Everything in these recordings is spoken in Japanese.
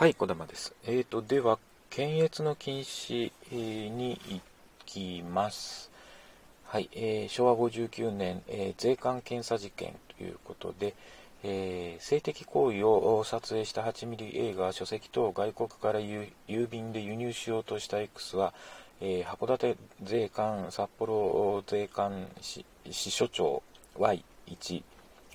はい、小玉です。えーと、では、検閲の禁止に行きます。はい、えー昭和59年、えー税関検査事件ということで、えー性的行為を撮影した8ミリ映画、書籍等を外国から郵便で輸入しようとした X は、えー函館税関、札幌税関支支所長 Y1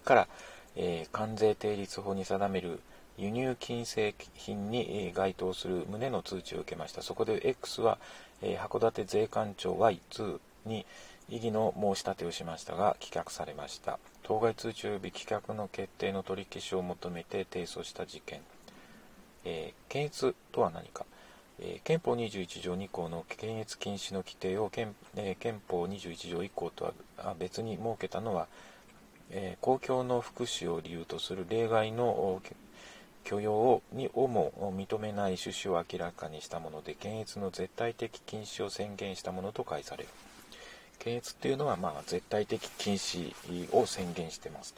から、えー関税定律法に定める輸入禁制品に該当する旨の通知を受けました。そこで X は、えー函館税関庁 Y2 に異議の申し立てをしましたが棄却されました。当該通知及び棄却の決定の取り消しを求めて提訴した事件。えー検閲とは何か、えー憲法21条2項の検閲禁止の規定を憲,、えー憲法21条1項とは別に設けたのは、えー公共の福祉を理由とする例外の許容をにをも認めない趣旨を明らかにしたもので検閲の絶対的禁止を宣言したものと解される。検閲っていうのは、まあ、絶対的禁止を宣言してます、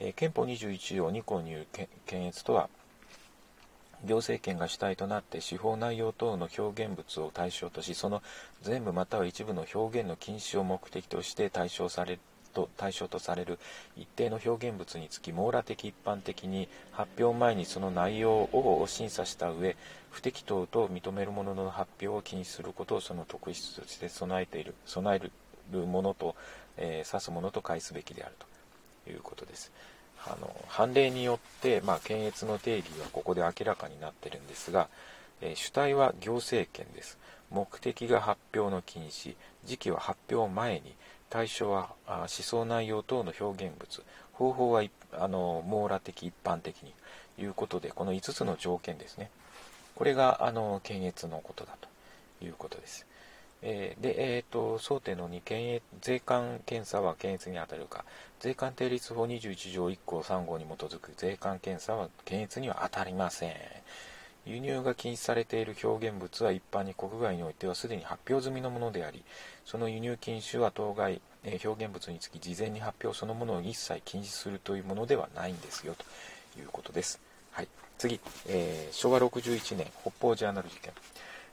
えー憲法21条2項による検閲とは行政権が主体となって司法内容等の表現物を対象としその全部または一部の表現の禁止を目的として対象されと対象とされる一定の表現物につき網羅的一般的に発表前にその内容を審査した上不適当と認めるものの発表を禁止することをその特質として備えている備えるものと、えー指すものと解すべきであるということです。あの判例によって、まあ、検閲の定義はここで明らかになってるんですが、えー主体は行政権です目的が発表の禁止時期は発表前に対象は思想内容等の表現物。方法はあの網羅的一般的にということでこの5つの条件ですね。これがあの検閲のことだということです。えーで、えー、と争点の2検閲税関検査は検閲に当たるか。税関定律法21条1項3号に基づく税関検査は検閲には当たりません。輸入が禁止されている表現物は一般に国外においてはすでに発表済みのものでありその輸入禁止は当該、え表現物につき事前に発表そのものを一切禁止するというものではないんですよということです。はい、次、えー昭和61年北方ジャーナル事件、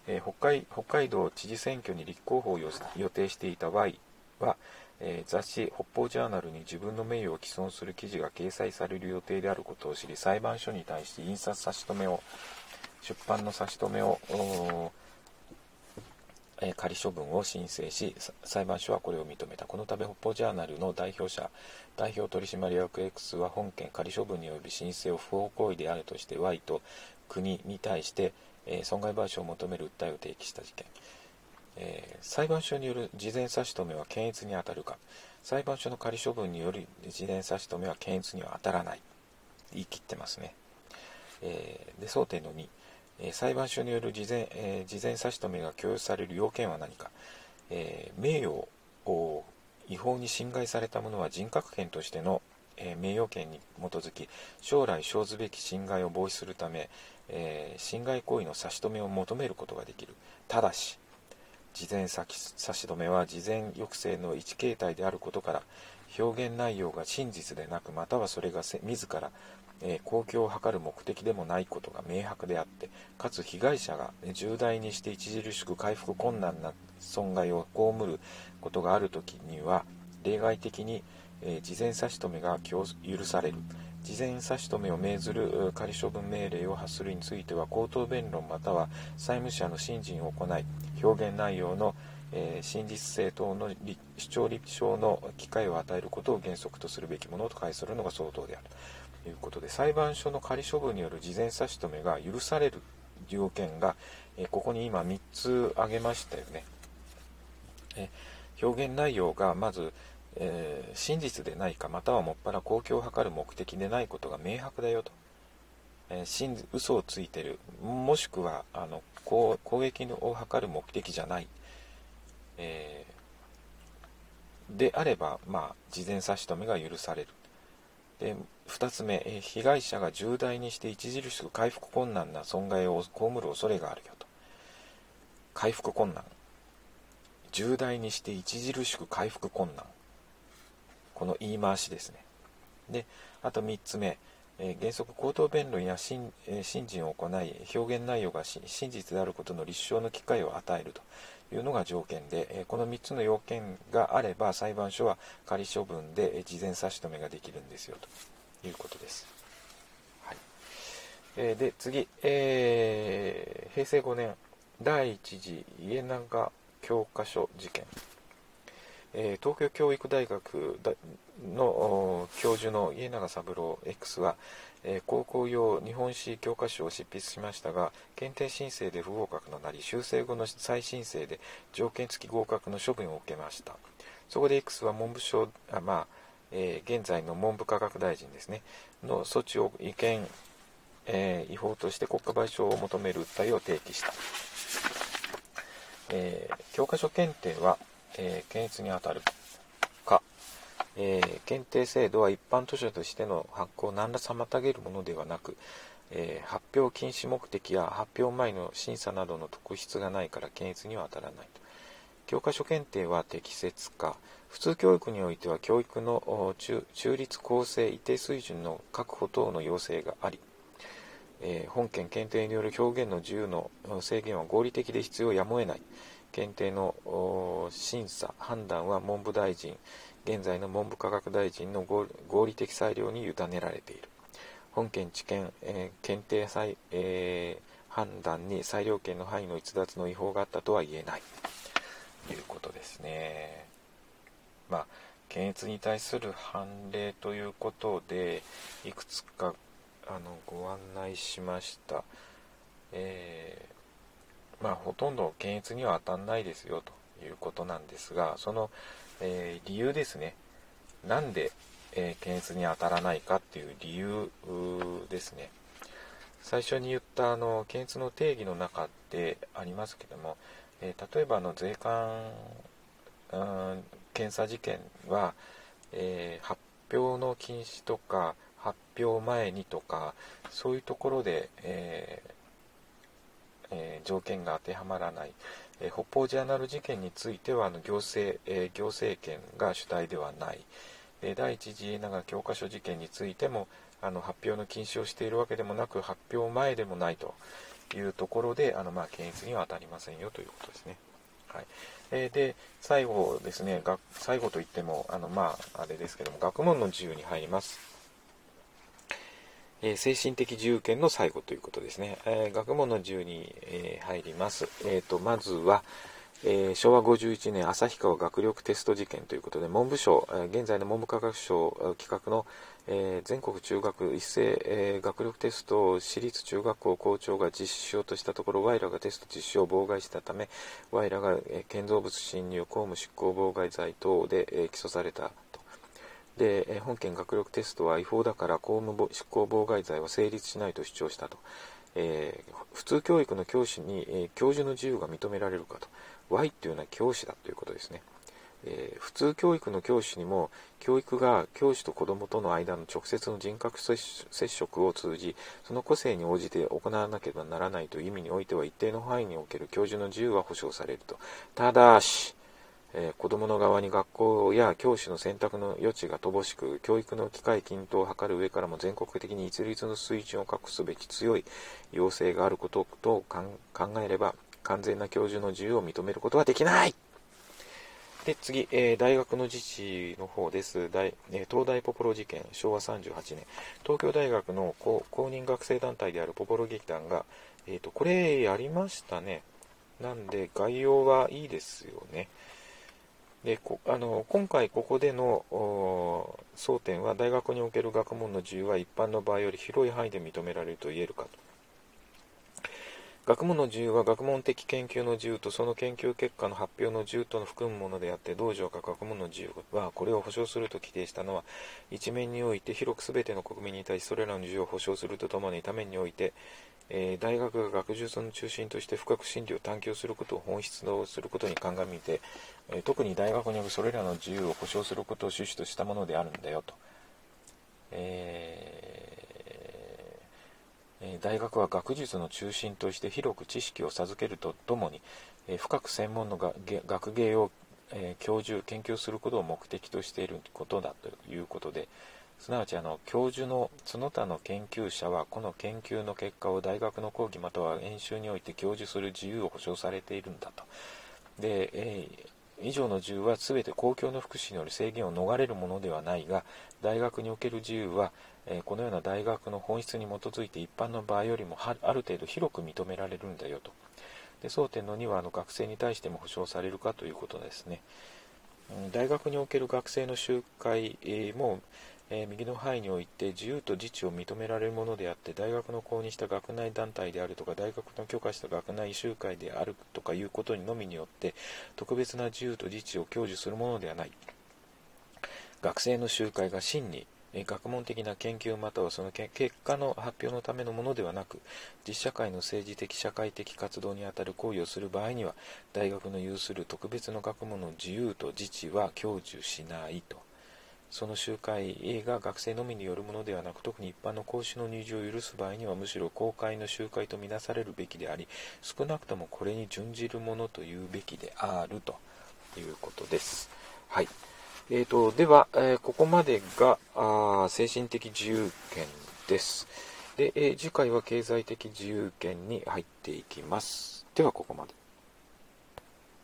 えー北海北海道知事選挙に立候補を予予定していた Y は、えー雑誌北方ジャーナルに自分の名誉を毀損する記事が掲載される予定であることを知り裁判所に対して印刷差し止めを出版の差し止めをえ仮処分を申請し裁判所はこれを認めた。このため北方ジャーナルの代表者代表取締役 X は本件仮処分に及び申請を不法行為であるとして Y と国に対して、えー損害賠償を求める訴えを提起した事件、えー裁判所による事前差し止めは検閲に当たるか。裁判所の仮処分による事前差し止めは検閲には当たらない。言い切ってますね、えーで争点の2え裁判所による事前,、え事前差し止めが許容される要件は何か、え名誉を違法に侵害された者は人格権としての、え名誉権に基づき将来生ずべき侵害を防止するため、え侵害行為の差し止めを求めることができる。ただし事前差し止めは事前抑制の一形態であることから表現内容が真実でなくまたはそれが自ら、公共を図る目的でもないことが明白であってかつ被害者が重大にして著しく回復困難な損害を被ることがあるときには例外的に、事前差し止めが許される。事前差し止めを命ずる仮処分命令を発するについては口頭弁論または債務者の信心を行い表現内容の、真実性等の主張立証の機会を与えることを原則とするべきものと解するのが相当である。いうことで裁判所の仮処分による事前差し止めが許される要件が、えここに今3つ挙げましたよね。え表現内容がまず、えー真実でないかまたはもっぱら公共を図る目的でないことが明白だよと、えー真嘘をついてる。もしくはあの攻攻撃を図る目的じゃない、えーであれば、まあ、事前差し止めが許される。で2つ目、え被害者が重大にして著しく回復困難な損害を被る恐れがあるよと。回復困難。重大にして著しく回復困難。この言い回しですね。であと3つ目、え原則口頭弁論や信,、え信心を行い表現内容が真実であることの立証の機会を与えると。いうのが条件で、えこの3つの要件があれば裁判所は仮処分で事前差し止めができるんですよと。いうことです。はい。え、で次、えー、平成5年第1次家長教科書事件。え東京教育大学の教授の家永三郎 X は、え高校用日本史教科書を執筆しましたが検定申請で不合格となり修正後の再申請で条件付き合格の処分を受けました。そこで X は文部省あ、まあえー、現在の文部科学大臣ですね。の措置を違憲、えー、違法として国家賠償を求める訴えを提起した、えー、教科書検定はえー、検閲に当たるか、えー、検定制度は一般図書としての発行を何ら妨げるものではなく、えー、発表禁止目的や発表前の審査などの特質がないから検閲には当たらないと。教科書検定は適切か。普通教育においては教育の中立公正一定水準の確保等の要請があり、えー、本件検定による表現の自由の制限は合理的で必要やむを得ない。検定の審査、判断は文部大臣、現在の文部科学大臣の合理的裁量に委ねられている。本件知見、えー、検定裁、えー、判断に裁量権の範囲の逸脱の違法があったとは言えない。ということですね。まあ、検閲に対する判例ということで、いくつかあのご案内しました。えーまあ、ほとんど検閲には当たんないですよということなんですが、その、えー、理由ですね。なんで、えー、検閲に当たらないかっていう理由ですね。最初に言ったあの検閲の定義の中でありますけども、えー、例えばの税関、うん、検査事件は、えー、発表の禁止とか発表前にとかそういうところで、えーえー、条件が当てはまらない、えー、北方ジャーナル事件についてはあの行政、えー、行政権が主体ではない、え第一次家長教科書事件についてもあの発表の禁止をしているわけでもなく発表前でもないというところであの、まあ、検閲には当たりませんよということですね。はいえー、で最後ですね最後といってもあの、まあ、あれですけども学問の自由に入ります。え精神的自由権の最後ということですね。えー、学問の自由に、えー、入ります。えーと、まずは、え、昭和51年旭川学力テスト事件ということで文部省、え現在の文部科学省企画の、え全国中学一斉、え学力テストを私立中学校校長が実施しようとしたところ、ワイらがテスト実施を妨害したため、ワイらが、え建造物侵入、公務執行妨害罪等で、え起訴されたで本件学力テストは違法だから公務執行妨害罪は成立しないと主張したと、えー、普通教育の教師に、えー、教授の自由が認められるかと。Y というのは教師だということですね、えー、普通教育の教師にも教育が教師と子どもとの間の直接の人格接触を通じその個性に応じて行わなければならないという意味においては一定の範囲における教授の自由は保障されると。ただしえー、子供の側に学校や教師の選択の余地が乏しく、教育の機会均等を図る上からも全国的に一律の水準を確保すべき強い要請があることと考えれば、完全な教授の自由を認めることはできないで、次、えー、大学の自治の方です。大えー、東大ポポロ事件、昭和38年。東京大学の公認学生団体であるポポロ劇団が、えっ、ー、と、これやりましたね。なんで、概要はいいですよね。であの今回ここでの争点は大学における学問の自由は一般の場合より広い範囲で認められると言えるかと。学問の自由は学問的研究の自由とその研究結果の発表の自由との含むものであって道場が学問の自由はこれを保障すると規定したのは一面において広く全ての国民に対しそれらの自由を保障するとともに多面においてえー、大学が学術の中心として深く真理を探求することを本質とすることに鑑みて、えー、特に大学によるそれらの自由を保障することを趣旨としたものであるんだよと。えー、大学は学術の中心として広く知識を授けるとともに、え深く専門の学芸を、え教授研究することを目的としていることだということですなわちあの教授のその他の研究者はこの研究の結果を大学の講義または演習において教授する自由を保障されているんだと。で、えー、以上の自由は全て公共の福祉による制限を逃れるものではないが大学における自由は、えー、このような大学の本質に基づいて一般の場合よりもある程度広く認められるんだよと。で争点の2はあの学生に対しても保障されるかということですね。大学における学生の集会も、えー、右の範囲において自由と自治を認められるものであって大学の公認した学内団体であるとか大学の許可した学内集会であるとかいうことにのみによって特別な自由と自治を享受するものではない。学生の集会が真に学問的な研究またはその結果の発表のためのものではなく実社会の政治的社会的活動にあたる行為をする場合には大学の有する特別の学問の自由と自治は享受しないと。その集会が学生のみによるものではなく特に一般の講師の入場を許す場合にはむしろ公開の集会とみなされるべきであり少なくともこれに準じるものというべきであるということです。はいえーと、では、えー、ここまでがあ精神的自由権です。で、えー、次回は経済的自由権に入っていきます。では、ここまで。